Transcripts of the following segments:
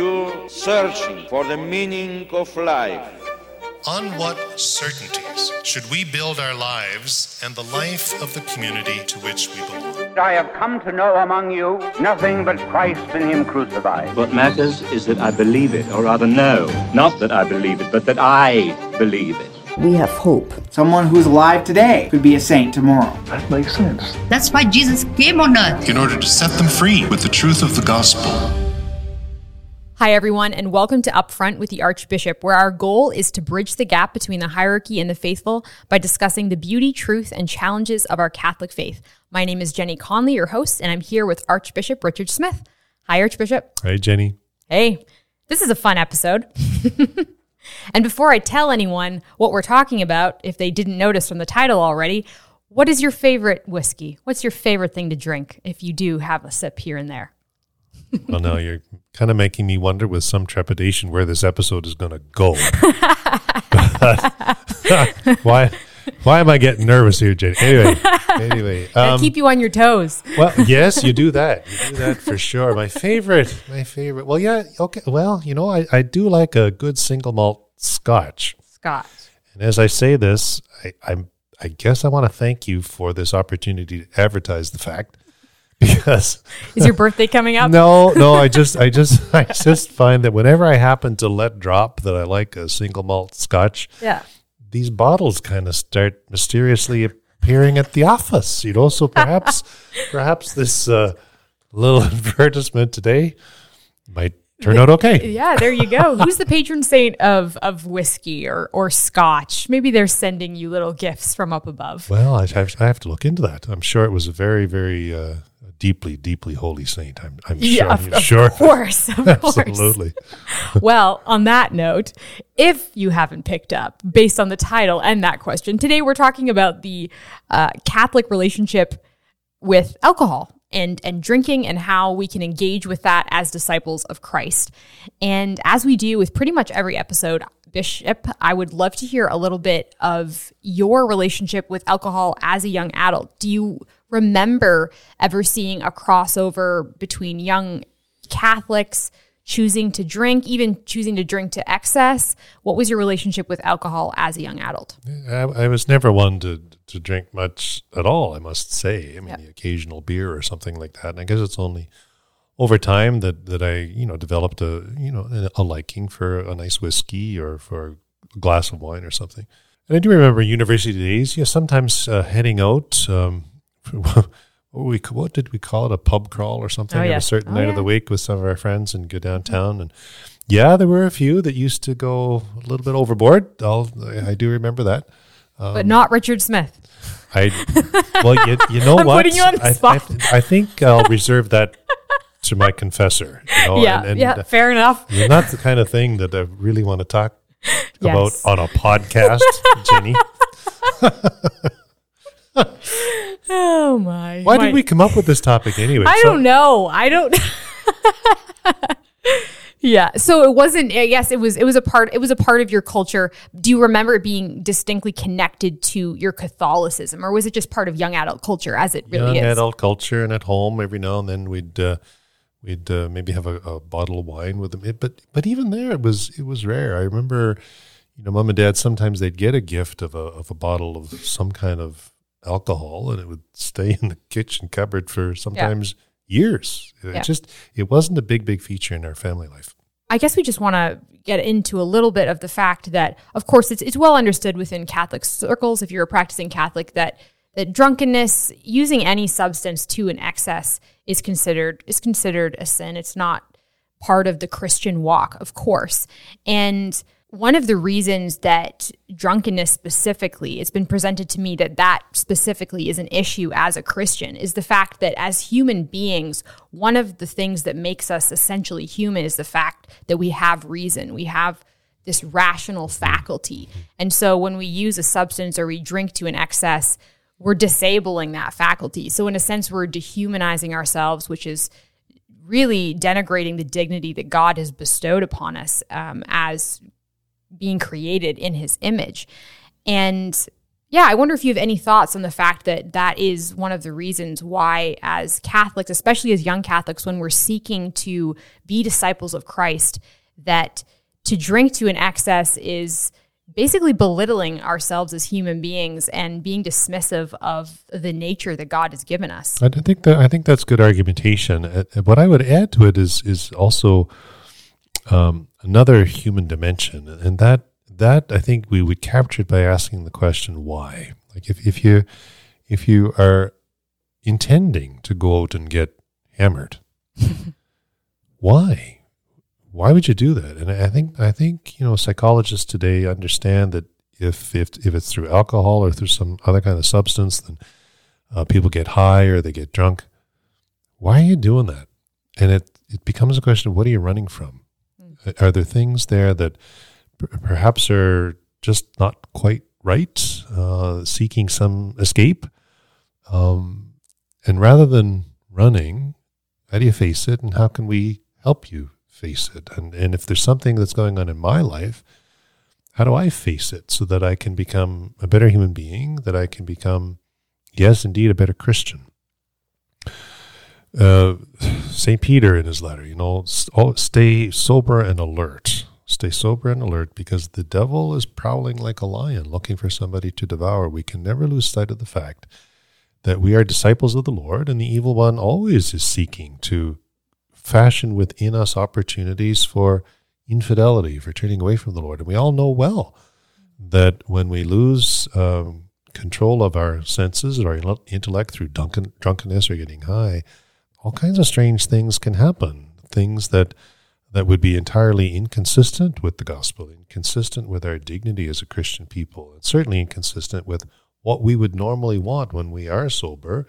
you searching for the meaning of life. On what certainties should we build our lives and the life of the community to which we belong? I have come to know among you nothing but Christ and Him crucified. What matters is that I believe it, or rather, no, not that I believe it, but that I believe it. We have hope. Someone who's alive today could be a saint tomorrow. That makes sense. That's why Jesus came on earth. In order to set them free with the truth of the gospel. Hi, everyone, and welcome to Upfront with the Archbishop, where our goal is to bridge the gap between the hierarchy and the faithful by discussing the beauty, truth, and challenges of our Catholic faith. My name is Jenny Connelly, your host, and I'm here with Archbishop Richard Smith. Hi, Archbishop. Hi, Jenny. Hey, this is a fun episode. and before I tell anyone what we're talking about, if they didn't notice from the title already, what is your favorite whiskey? What's your favorite thing to drink if you do have a sip here and there? well, now you're kind of making me wonder with some trepidation where this episode is going to go. why? Why am I getting nervous here, Jenny? Anyway, anyway, um, keep you on your toes. well, yes, you do that. You do that for sure. My favorite, my favorite. Well, yeah, okay. Well, you know, I, I do like a good single malt Scotch. Scotch. And as I say this, I, I'm I guess I want to thank you for this opportunity to advertise the fact because is your birthday coming up? no, no. I just, I just, I just find that whenever I happen to let drop that I like a single malt Scotch, yeah, these bottles kind of start mysteriously appearing at the office. You know, so perhaps, perhaps this uh, little advertisement today might turn out okay. Yeah, there you go. Who's the patron saint of of whiskey or or scotch? Maybe they're sending you little gifts from up above. Well, I have, I have to look into that. I'm sure it was a very, very uh, deeply, deeply holy saint. I'm, I'm yeah, sure. Of, of sure. course, of Absolutely. Course. well, on that note, if you haven't picked up, based on the title and that question, today we're talking about the uh, Catholic relationship with alcohol and and drinking and how we can engage with that as disciples of Christ. And as we do with pretty much every episode, Bishop, I would love to hear a little bit of your relationship with alcohol as a young adult. Do you remember ever seeing a crossover between young Catholics choosing to drink, even choosing to drink to excess? What was your relationship with alcohol as a young adult? I, I was never one to to drink much at all. I must say. I mean, Yep. the occasional beer or something like that. And I guess it's only over time that that I you know developed a you know a liking for a nice whiskey or for a glass of wine or something. And I do remember university days. Yeah, sometimes uh, heading out. Um, we what did we call it? A pub crawl or something Oh, on yeah. a certain Oh, night of the week with some of our friends and go downtown and. Yeah, there were a few that used to go a little bit overboard. I'll, I do remember that. but not Richard Smith. I well, you, you know I'm what? putting you on the I, I, spot. I think I'll reserve that to my confessor. You know, yeah, and, and yeah, uh, fair enough. not the kind of thing that I really want to talk Yes. about on a podcast, Jenny. Oh my! Why my- did we come up with this topic anyway? I So- don't know. I don't. yeah. So it wasn't. I guess it was. It was a part. It was a part of your culture. Do you remember it being distinctly connected to your Catholicism, or was it just part of young adult culture, as it really young is? adult culture, and at home every now and then we'd uh, we'd uh, maybe have a, a bottle of wine with them. It, but but even there, it was it was rare. I remember, you know, mom and dad sometimes they'd get a gift of a of a bottle of some kind of alcohol, and it would stay in the kitchen cupboard for sometimes years. It Yeah. just it wasn't a big big feature in our family life. I guess we just want to get into a little bit of the fact that, of course, it's it's well understood within Catholic circles, if you're a practicing Catholic, that that drunkenness, using any substance to an excess, is considered is considered a sin. It's not part of the Christian walk, of course, and one of the reasons that drunkenness specifically, it's been presented to me that that specifically is an issue as a Christian, is the fact that as human beings, one of the things that makes us essentially human is the fact that we have reason. We have this rational faculty. And so when we use a substance or we drink to an excess, we're disabling that faculty. So, in a sense, we're dehumanizing ourselves, which is really denigrating the dignity that God has bestowed upon us um, as being created in his image. And Yeah, I wonder if you have any thoughts on the fact that that is one of the reasons why, as Catholics, especially as young Catholics, when we're seeking to be disciples of Christ, that to drink to an excess is basically belittling ourselves as human beings and being dismissive of the nature that God has given us. I think that I think that's good argumentation. Uh, what I would add to it is is also um, another human dimension, and that that I think we would capture it by asking the question why. Like if, if you if you are intending to go out and get hammered, why? Why would you do that? And I think I think you know psychologists today understand that if if if it's through alcohol or through some other kind of substance, then uh, people get high or they get drunk. Why are you doing that? And it it becomes a question of what are you running from? Are there things there that perhaps are just not quite right, uh, seeking some escape. Um, and rather than running, how do you face it, and how can we help you face it? And and if there's something that's going on in my life, how do I face it so that I can become a better human being? That I can become, yes, indeed, a better Christian. Uh, Saint Peter in his letter, you know, stay sober and alert. Stay sober and alert because the devil is prowling like a lion looking for somebody to devour. We can never lose sight of the fact that we are disciples of the Lord and the evil one always is seeking to fashion within us opportunities for infidelity, for turning away from the Lord. And we all know well that when we lose um, control of our senses or our intellect through drunken, drunkenness or getting high, all kinds of strange things can happen. Things that that would be entirely inconsistent with the gospel, inconsistent with our dignity as a Christian people, and certainly inconsistent with what we would normally want when we are sober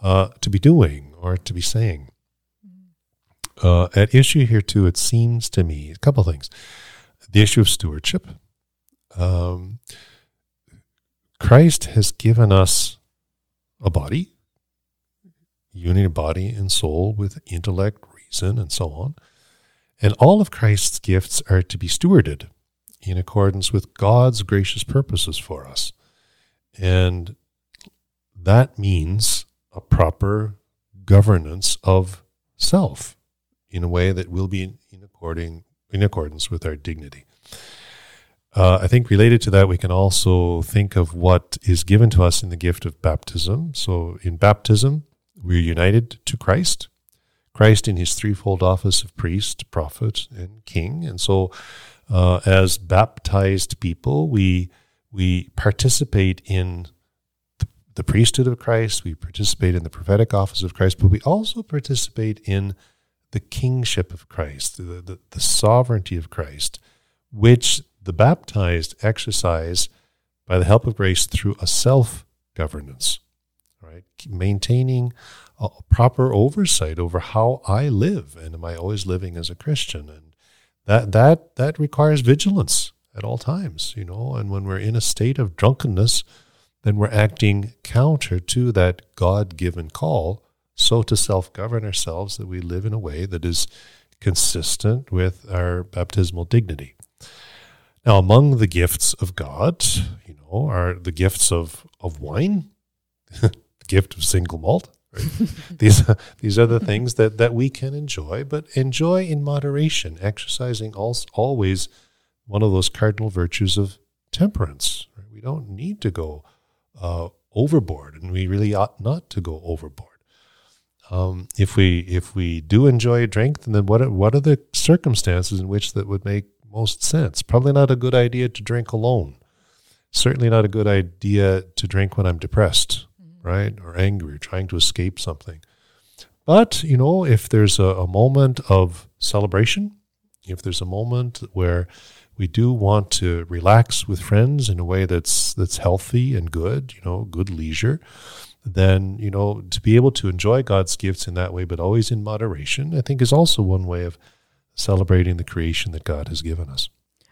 uh, to be doing or to be saying. Uh, at issue here, too, it seems to me a couple things. The issue of stewardship. Um, Christ has given us a body, unity of body and soul with intellect, reason, and so on. And all of Christ's gifts are to be stewarded in accordance with God's gracious purposes for us. And that means a proper governance of self in a way that will be in, in, according, in accordance with our dignity. Uh, I think related to that, we can also think of what is given to us in the gift of baptism. So in baptism, we're united to Christ. Christ in his threefold office of priest, prophet, and king. And so, uh, as baptized people, we we participate in the, the priesthood of Christ. We participate in the prophetic office of Christ, but we also participate in the kingship of Christ, the, the, the sovereignty of Christ, which the baptized exercise by the help of grace through a self governance, right? Maintaining a proper oversight over how I live, and am I always living as a Christian? And that that that requires vigilance at all times, you know. And when we're in a state of drunkenness, then we're acting counter to that God-given call. So to self-govern ourselves that we live in a way that is consistent with our baptismal dignity. Now, among the gifts of God, you know, are the gifts of of wine, the gift of single malt, Right? these these are the things that that we can enjoy, but enjoy in moderation, exercising also, always one of those cardinal virtues of temperance. Right? We don't need to go uh, overboard, and we really ought not to go overboard. Um, if we if we do enjoy a drink, then what are, what are the circumstances in which that would make most sense? Probably not a good idea to drink alone. Certainly not a good idea to drink when I'm depressed right? Or angry, or trying to escape something. But, you know, if there's a, a moment of celebration, if there's a moment where we do want to relax with friends in a way that's that's healthy and good, you know, good leisure, then, you know, to be able to enjoy God's gifts in that way, but always in moderation, I think is also one way of celebrating the creation that God has given us.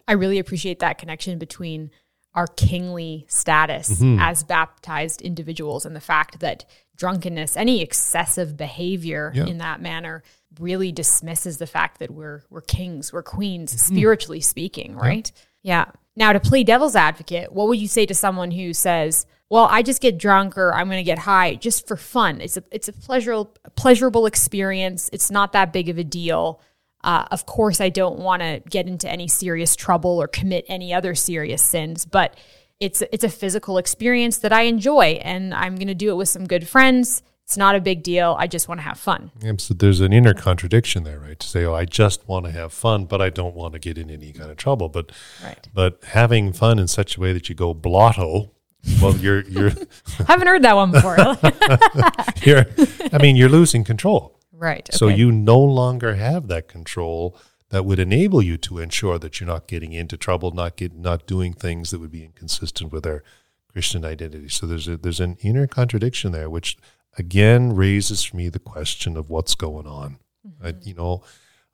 I really appreciate that connection between our kingly status mm-hmm. as baptized individuals and the fact that drunkenness any excessive behavior yeah. in that manner really dismisses the fact that we're we're kings we're queens mm-hmm. spiritually speaking right yeah. yeah Now, to play devil's advocate, what would you say to someone who says, "Well, I just get drunk or I'm going to get high just for fun. It's a it's a pleasurable pleasurable experience. It's not that big of a deal. Uh, of course, I don't want to get into any serious trouble or commit any other serious sins, but it's it's a physical experience that I enjoy, and I'm going to do it with some good friends. It's not a big deal. I just want to have fun. Yeah, so there's an inner contradiction there, right? To say, "Oh, I just want to have fun, but I don't want to get in any kind of trouble." But Right. but having fun in such a way that you go blotto, well, you're you're I Haven't heard that one before. you're. I mean, you're losing control. Right. So you no longer have that control that would enable you to ensure that you're not getting into trouble, not get not doing things that would be inconsistent with our Christian identity. So there's a there's an inner contradiction there, which again raises for me the question of what's going on. I, you know,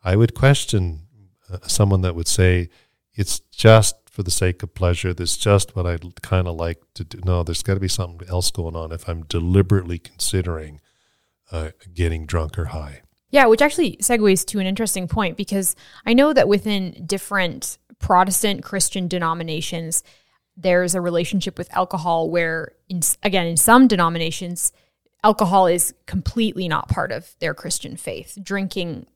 I would question uh, someone that would say it's just for the sake of pleasure. This just what I kind of like to do. No, there's got to be something else going on if I'm deliberately considering uh, getting drunk or high. Yeah, which actually segues to an interesting point because I know that within different Protestant Christian denominations, there's a relationship with alcohol where, in, again, in some denominations, alcohol is completely not part of their Christian faith. Drinking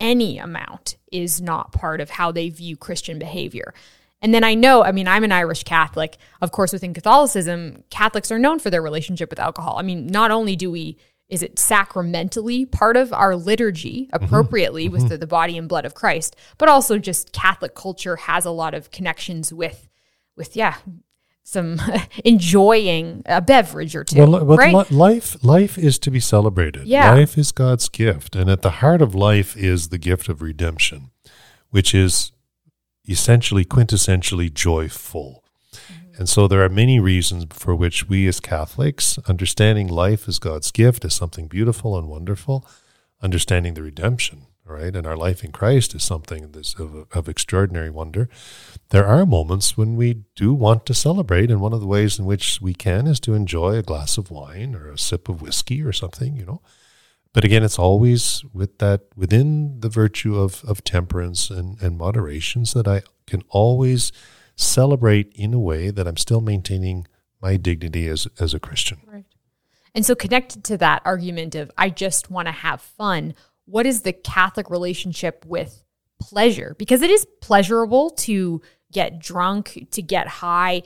any amount is not part of how they view Christian behavior. And then I know, I mean, I'm an Irish Catholic. Of course, within Catholicism, Catholics are known for their relationship with alcohol. I mean, not only do we, is it sacramentally part of our liturgy mm-hmm. appropriately with mm-hmm. the, the body and blood of Christ, but also just Catholic culture has a lot of connections with, with, yeah, some enjoying a beverage or two, Well, right? li- life life is to be celebrated. Yeah. Life is God's gift, and at the heart of life is the gift of redemption, which is essentially quintessentially joyful. And so there are many reasons for which we as Catholics, understanding life as God's gift as something beautiful and wonderful, understanding the redemption, right, and our life in Christ is something that's of, of extraordinary wonder. There are moments when we do want to celebrate, and one of the ways in which we can is to enjoy a glass of wine or a sip of whiskey or something, you know. But again, it's always with that within the virtue of, of temperance and, and moderation, so that I can always celebrate in a way that I'm still maintaining my dignity as as a Christian. Right. And so, connected to that argument of I just want to have fun, what is the Catholic relationship with pleasure? Because it is pleasurable to get drunk, to get high.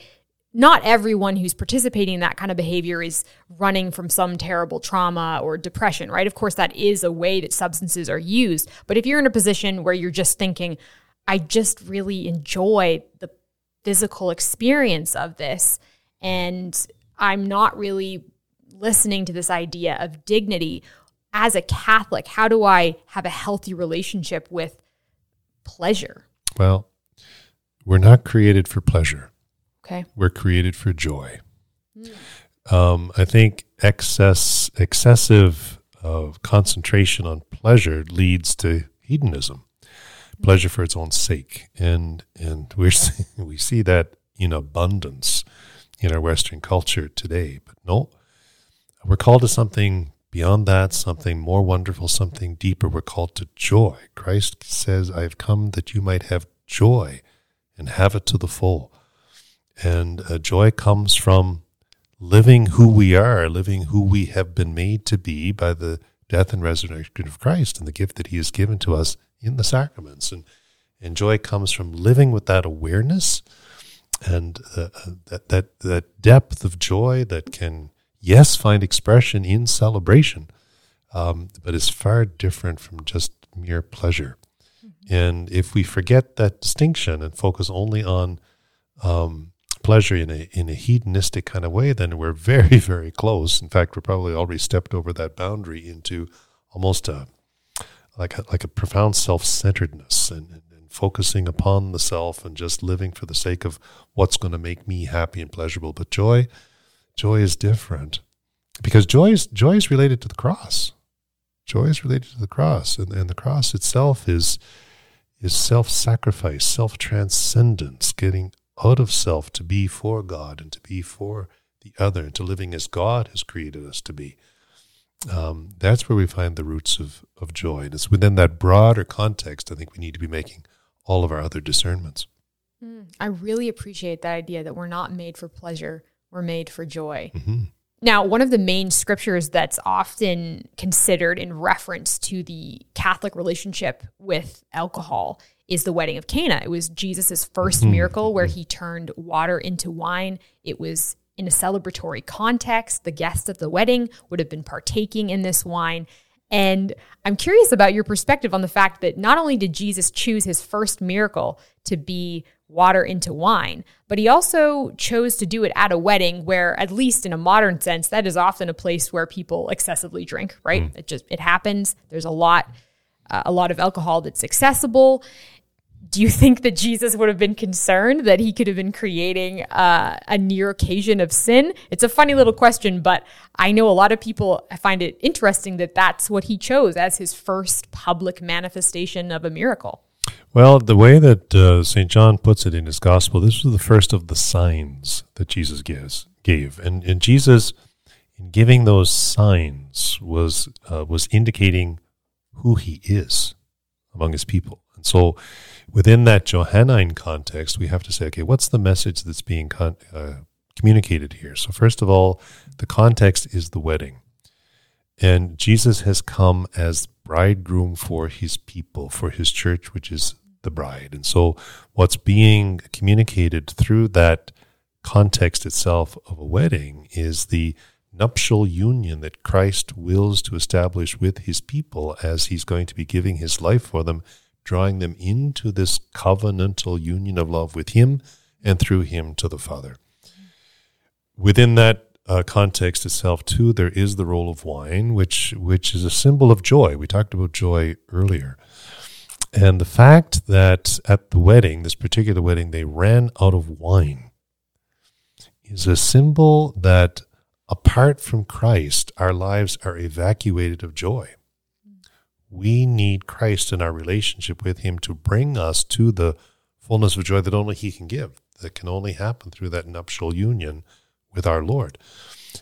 Not everyone who's participating in that kind of behavior is running from some terrible trauma or depression, right? Of course, that is a way that substances are used. But if you're in a position where you're just thinking, I just really enjoy the physical experience of this, and I'm not really listening to this idea of dignity as a Catholic, how do I have a healthy relationship with pleasure? Well, we're not created for pleasure. Okay. We're created for joy. Um, I think excess, excessive uh, concentration on pleasure leads to hedonism, pleasure for its own sake, and and we we see that in abundance in our Western culture today. But no, we're called to something beyond that, something more wonderful, something deeper. We're called to joy. Christ says, "I have come that you might have joy, and have it to the full." And uh, joy comes from living who we are, living who we have been made to be by the death and resurrection of Christ and the gift that He has given to us in the sacraments. And, and joy comes from living with that awareness and uh, uh, that, that, that depth of joy that can, yes, find expression in celebration, um, but is far different from just mere pleasure. And if we forget that distinction and focus only on um, pleasure in a in a hedonistic kind of way, then we're very very close. In fact, we're probably already stepped over that boundary into almost a like a, like a profound self centeredness and, and, and focusing upon the self and just living for the sake of what's going to make me happy and pleasurable. But joy, joy is different because joy is joy is related to the cross. Joy is related to the cross, and, and the cross itself is is self sacrifice, self transcendence, getting out of self to be for God and to be for the other and to living as God has created us to be. Um, that's where we find the roots of, of joy. And it's within that broader context, I think we need to be making all of our other discernments. Mm, I really appreciate that idea that we're not made for pleasure, we're made for joy. Mm-hmm. Now, one of the main scriptures that's often considered in reference to the Catholic relationship with alcohol is the wedding of Cana. It was Jesus' 1st Mm-hmm. miracle where he turned water into wine. It was in a celebratory context. The guests at the wedding would have been partaking in this wine. And I'm curious about your perspective on the fact that not only did Jesus choose his first miracle to be water into wine, but he also chose to do it at a wedding where, at least in a modern sense, that is often a place where people excessively drink, right? It just it happens. There's a lot a lot of alcohol that's accessible. Do you think that Jesus would have been concerned that he could have been creating uh, a near occasion of sin? It's a funny little question, but I know a lot of people find it interesting that that's what he chose as his first public manifestation of a miracle. Well, the way that uh, St. John puts it in his gospel, this was the first of the signs that Jesus gives gave. And, and Jesus, in giving those signs, was uh, was indicating who he is among his people. And so within that Johannine context, we have to say, okay, what's the message that's being con- uh, communicated here? So first of all, the context is the wedding. And Jesus has come as bridegroom for his people, for his church, which is the bride. And so, what's being communicated through that context itself of a wedding is the nuptial union that Christ wills to establish with his people as he's going to be giving his life for them, drawing them into this covenantal union of love with him and through him to the Father. Within that uh, context itself, too, there is the role of wine, which which is a symbol of joy. We talked about joy earlier, and the fact that at the wedding, this particular wedding, they ran out of wine, is a symbol that apart from Christ, our lives are evacuated of joy. We need Christ in our relationship with Him to bring us to the fullness of joy that only He can give, that can only happen through that nuptial union with our Lord.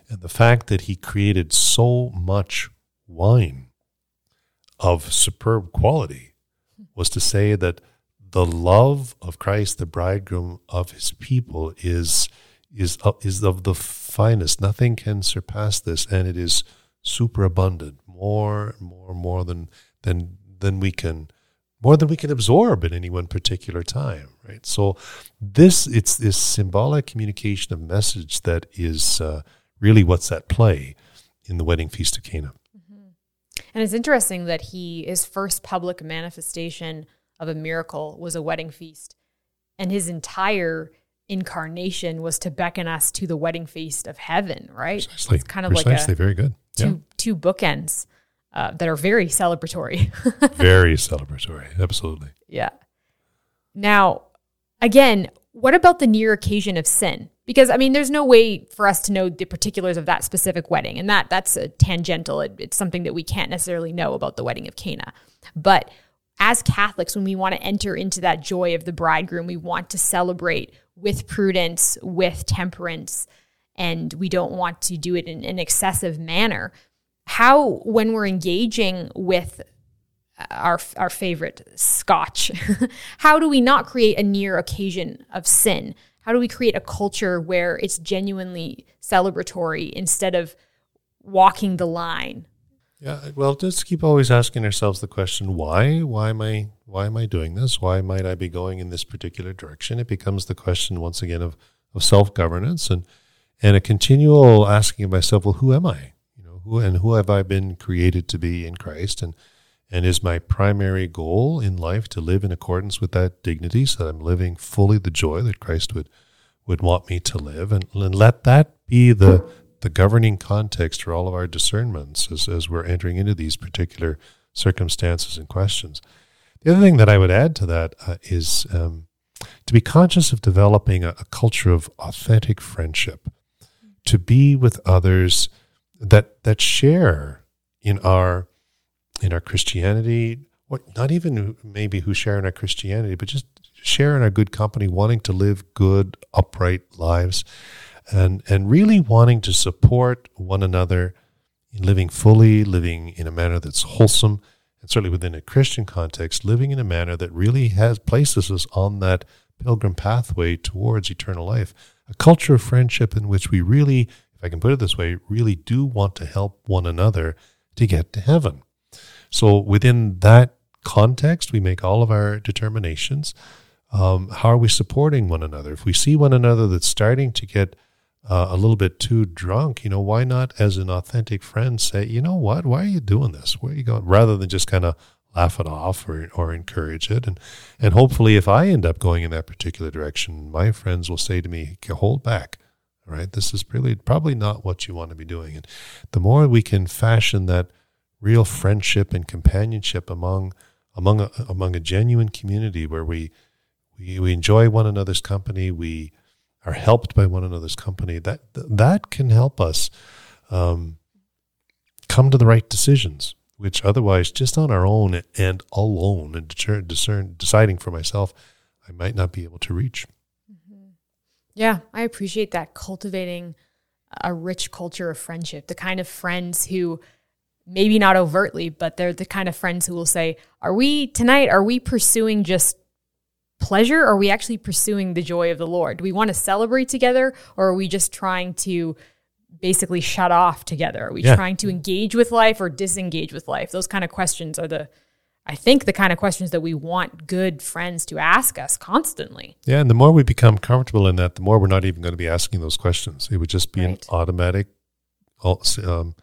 And the fact that He created so much wine of superb quality was to say that the love of Christ, the bridegroom of His people, is is of, is of the finest. Nothing can surpass this, and it is superabundant, more, more, more than than than we can, more than we can absorb in any one particular time. Right. So, this it's this symbolic communication of message that is uh, really what's at play in the wedding feast of Cana. Mm-hmm. And it's interesting that he his first public manifestation of a miracle was a wedding feast, and his entire incarnation was to beckon us to the wedding feast of heaven. Right? Precisely. It's kind of Precisely. like a very good. two Yeah. two bookends uh, that are very celebratory. very celebratory. Absolutely. Yeah. Now, again, what about the near occasion of sin? Because I mean, there's no way for us to know the particulars of that specific wedding, and that that's a tangential. It, it's something that we can't necessarily know about the wedding of Cana. But as Catholics, when we want to enter into that joy of the bridegroom, we want to celebrate with prudence, with temperance, and we don't want to do it in an excessive manner. How, when we're engaging with our our favorite scotch. How do we not create a near occasion of sin? How do we create a culture where it's genuinely celebratory instead of walking the line? Yeah, well, just keep always asking ourselves the question: Why? Why am I? Why am I doing this? Why might I be going in this particular direction? It becomes the question once again of of self governance and and a continual asking of myself: Well, who am I? You know, who and who have I been created to be in Christ? And and is my primary goal in life to live in accordance with that dignity, so that I'm living fully the joy that Christ would would want me to live, and, and let that be the the governing context for all of our discernments as, as we're entering into these particular circumstances and questions. The other thing that I would add to that uh, is um, to be conscious of developing a, a culture of authentic friendship, to be with others that that share in our in our Christianity, what not even maybe who share in our Christianity, but just share in our good company, wanting to live good, upright lives, and and really wanting to support one another in living fully, living in a manner that's wholesome, and certainly within a Christian context, living in a manner that really has places us on that pilgrim pathway towards eternal life. A culture of friendship in which we really, if I can put it this way, really do want to help one another to get to heaven. So within that context, we make all of our determinations. Um, how are we supporting one another? If we see one another that's starting to get uh, a little bit too drunk, you know, why not, as an authentic friend, say, you know what, why are you doing this? Where are you going? Rather than just kind of laugh it off or, or encourage it. And, and hopefully, if I end up going in that particular direction, my friends will say to me, hold back. Right, this is really probably not what you want to be doing. And the more we can fashion that real friendship and companionship among among a, among a genuine community where we, we we enjoy one another's company, we are helped by one another's company. That that can help us um, come to the right decisions, which otherwise, just on our own and alone, and discern, deciding for myself, I might not be able to reach. Mm-hmm. Yeah, I appreciate that cultivating a rich culture of friendship, the kind of friends who maybe not overtly, but they're the kind of friends who will say, Are we tonight, are we pursuing just pleasure or are we actually pursuing the joy of the Lord? Do we want to celebrate together or are we just trying to basically shut off together? Are we yeah. trying to engage with life or disengage with life? Those kind of questions are the I think the kind of questions that we want good friends to ask us constantly. Yeah, and the more we become comfortable in that, the more we're not even going to be asking those questions. It would just be right. an automatic um,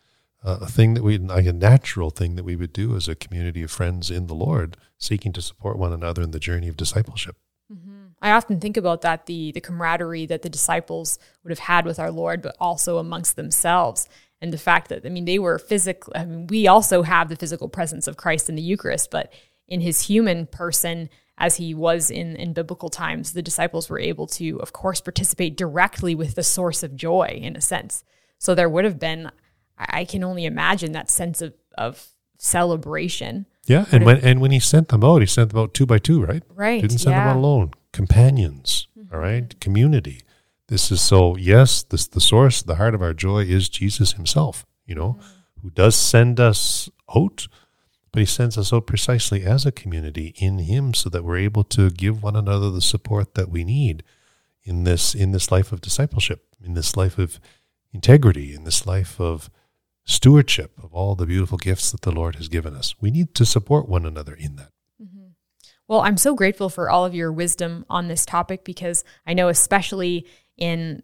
a thing that we like a natural thing that we would do as a community of friends in the Lord, seeking to support one another in the journey of discipleship. Mm-hmm. I often think about that the the camaraderie that the disciples would have had with our Lord, but also amongst themselves, and the fact that I mean they were physical. I mean, we also have the physical presence of Christ in the Eucharist, but in His human person, as He was in in biblical times, the disciples were able to, of course, participate directly with the source of joy in a sense. So there would have been I can only imagine that sense of, of celebration. Yeah, and when and when he sent them out, he sent them out two by two, right? Right. Didn't send yeah. them out alone. Companions. Mm-hmm. All right. Community. This is so yes, this the source, the heart of our joy is Jesus himself, you know, mm-hmm. who does send us out, but he sends us out precisely as a community in him so that we're able to give one another the support that we need in this in this life of discipleship, in this life of integrity, in this life of stewardship of all the beautiful gifts that the Lord has given us. We need to support one another in that. Mm-hmm. Well, I'm so grateful for all of your wisdom on this topic because I know, especially in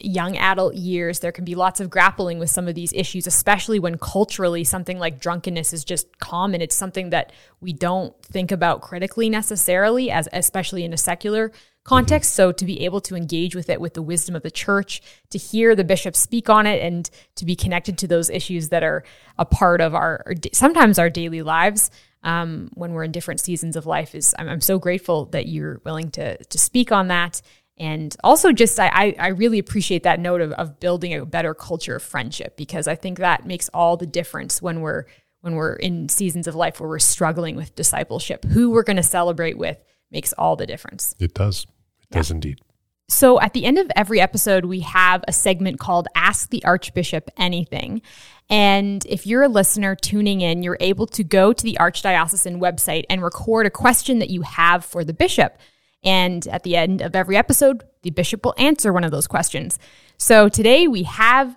young adult years, there can be lots of grappling with some of these issues, especially when culturally something like drunkenness is just common. It's something that we don't think about critically necessarily, as especially in a secular context. So to be able to engage with it with the wisdom of the church, to hear the bishop speak on it, and to be connected to those issues that are a part of our sometimes our daily lives. Um, when we're in different seasons of life is I'm, I'm so grateful that you're willing to to speak on that and also just I, I really appreciate that note of, of building a better culture of friendship because I think that makes all the difference when we're when we're in seasons of life where we're struggling with discipleship. Who we're going to celebrate with makes all the difference. It does. It yeah. does indeed. So at the end of every episode, we have a segment called Ask the Archbishop Anything. And if you're a listener tuning in, you're able to go to the Archdiocesan website and record a question that you have for the bishop. And at the end of every episode, the bishop will answer one of those questions. So today we have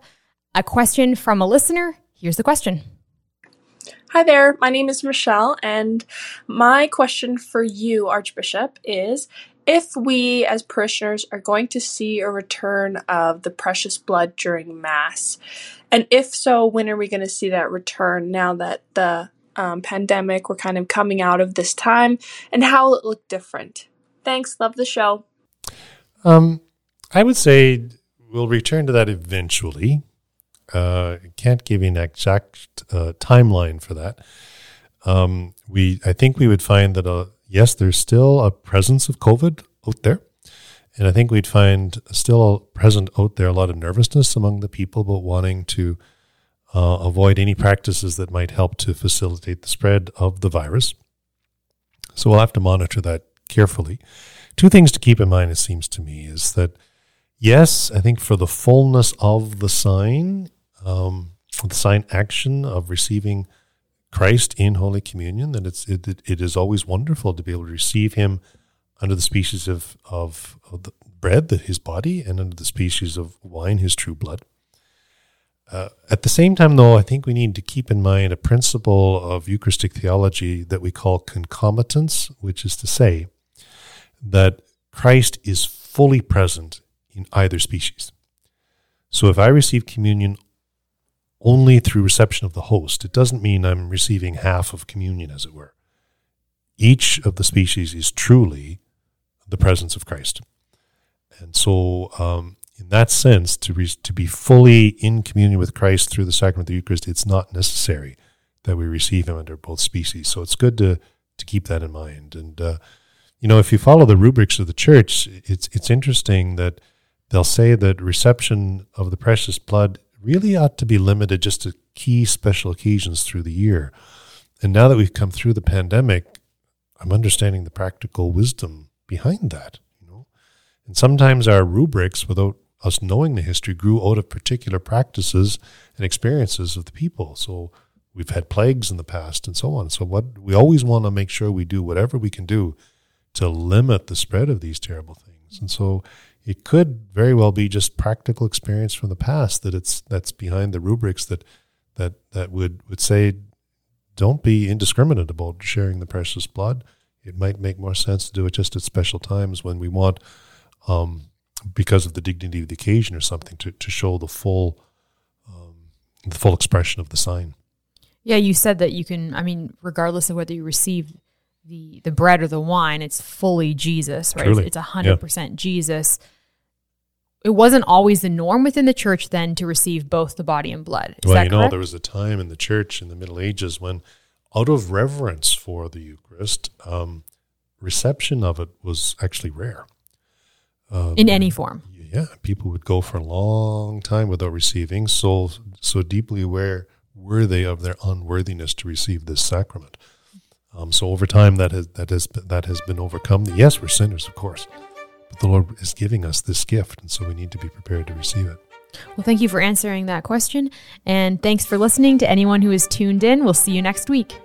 a question from a listener. Here's the question. Hi there, my name is Michelle, and my question for you, Archbishop, is if we as parishioners are going to see a return of the precious blood during Mass, and if so, when are we going to see that return now that the um, pandemic, we're kind of coming out of this time, and how will it look different? Thanks, love the show. Um, I would say we'll return to that eventually. Uh, can't give you an exact uh, timeline for that. Um, we, I think we would find that uh, yes, there's still a presence of COVID out there. And I think we'd find still present out there a lot of nervousness among the people about wanting to uh, avoid any practices that might help to facilitate the spread of the virus. So we'll have to monitor that carefully. Two things to keep in mind, it seems to me, is that yes, I think for the fullness of the sign, um, the sign action of receiving Christ in Holy Communion, that it's it, it is always wonderful to be able to receive Him under the species of, of, of the bread, that his body, and under the species of wine, his true blood. Uh, at the same time, though, I think we need to keep in mind a principle of Eucharistic theology that we call concomitance, which is to say that Christ is fully present in either species. So if I receive communion only through reception of the host, it doesn't mean I'm receiving half of communion, as it were. Each of the species is truly the presence of Christ. And so, um, in that sense, to, re- to be fully in communion with Christ through the sacrament of the Eucharist, it's not necessary that we receive Him under both species. So it's good to, to keep that in mind. And, uh, you know, if you follow the rubrics of the church, it's, it's interesting that they'll say that reception of the precious blood really ought to be limited just to key special occasions through the year. And now that we've come through the pandemic, I'm understanding the practical wisdom behind that. You know, and sometimes our rubrics, without us knowing the history, grew out of particular practices and experiences of the people. So we've had plagues in the past and so on. So what we always want to make sure we do whatever we can do to limit the spread of these terrible things. And so it could very well be just practical experience from the past that it's that's behind the rubrics that that that would would say don't be indiscriminate about sharing the precious blood. It might make more sense to do it just at special times when we want, um, because of the dignity of the occasion or something, to, to show the full um, the full expression of the sign. Yeah, you said that you can. I mean, regardless of whether you receive the the bread or the wine, it's fully Jesus, right? Truly. It's a hundred percent Jesus. It wasn't always the norm within the church then to receive both the body and blood. Is well, you know, there was a time in the church in the Middle Ages when, out of reverence for the Eucharist, um, reception of it was actually rare. Um, in any form. yeah, people would go for a long time without receiving. So, so deeply aware were they of their unworthiness to receive this sacrament. Um, so over time, that has that has that has been overcome. Yes, we're sinners, of course, but the Lord is giving us this gift, and so we need to be prepared to receive it. Well, thank you for answering that question. And thanks for listening to anyone who is tuned in. We'll see you next week.